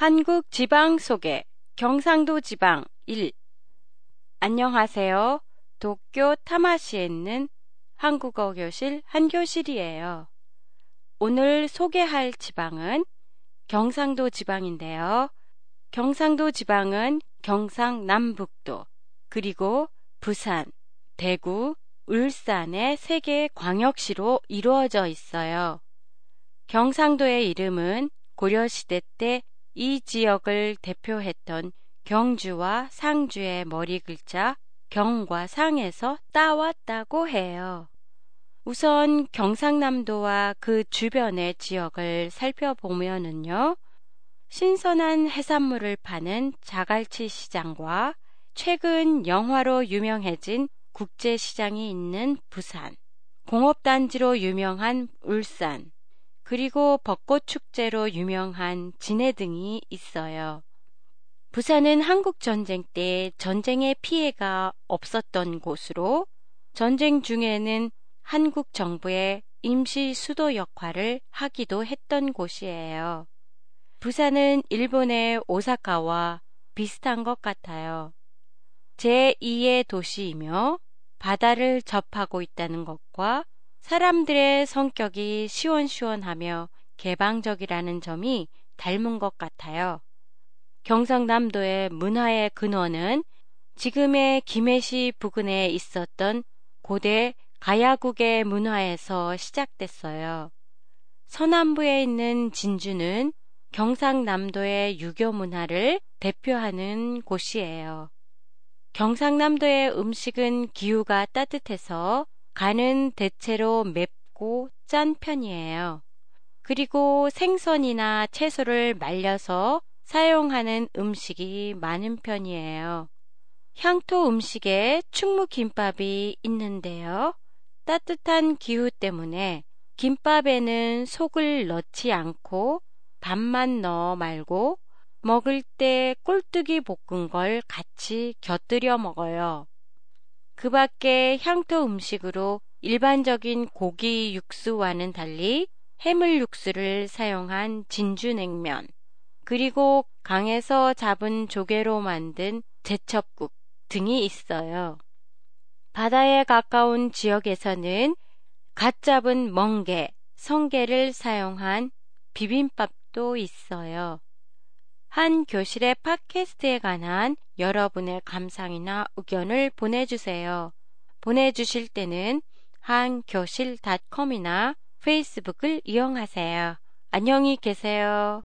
한국 지방 소개 경상도 지방 1 안녕하세요. 도쿄 타마시에 있는 한국어 교실 한교실이에요. 오늘 소개할 지방은 경상도 지방인데요. 경상도 지방은 경상남북도 그리고 부산, 대구, 울산의 세 개의 광역시로 이루어져 있어요. 경상도의 이름은 고려시대 때 이 지역을 대표했던 경주와 상주의 머리 글자 경과 상에서 따왔다고 해요. 우선 경상남도와 그 주변의 지역을 살펴보면은요. 신선한 해산물을 파는 자갈치 시장과 최근 영화로 유명해진 국제시장이 있는 부산, 공업단지로 유명한 울산, 그리고 벚꽃 축제로 유명한 진해 등이 있어요. 부산은 한국 전쟁 때 전쟁의 피해가 없었던 곳으로 전쟁 중에는 한국 정부의 임시 수도 역할을 하기도 했던 곳이에요. 부산은 일본의 오사카와 비슷한 것 같아요. 제2의 도시이며 바다를 접하고 있다는 것과 사람들의 성격이 시원시원하며 개방적이라는 점이 닮은 것 같아요. 경상남도의 문화의 근원은 지금의 김해시 부근에 있었던 고대 가야국의 문화에서 시작됐어요. 서남부에 있는 진주는 경상남도의 유교 문화를 대표하는 곳이에요. 경상남도의 음식은 기후가 따뜻해서 간은 대체로 맵고 짠 편이에요. 그리고 생선이나 채소를 말려서 사용하는 음식이 많은 편이에요. 향토 음식에 충무김밥이 있는데요. 따뜻한 기후 때문에 김밥에는 속을 넣지 않고 밥만 넣어 말고 먹을 때 꼴뚜기 볶은 걸 같이 곁들여 먹어요. 그 밖에 향토 음식으로 일반적인 고기 육수와는 달리 해물 육수를 사용한 진주 냉면, 그리고 강에서 잡은 조개로 만든 제첩국 등이 있어요. 바다에 가까운 지역에서는 갓 잡은 멍게, 성게를 사용한 비빔밥도 있어요. 한 교실의 팟캐스트에 관한 여러분의 감상이나 의견을 보내주세요. 보내주실 때는 한교실닷컴이나 페이스북을 이용하세요. 안녕히 계세요.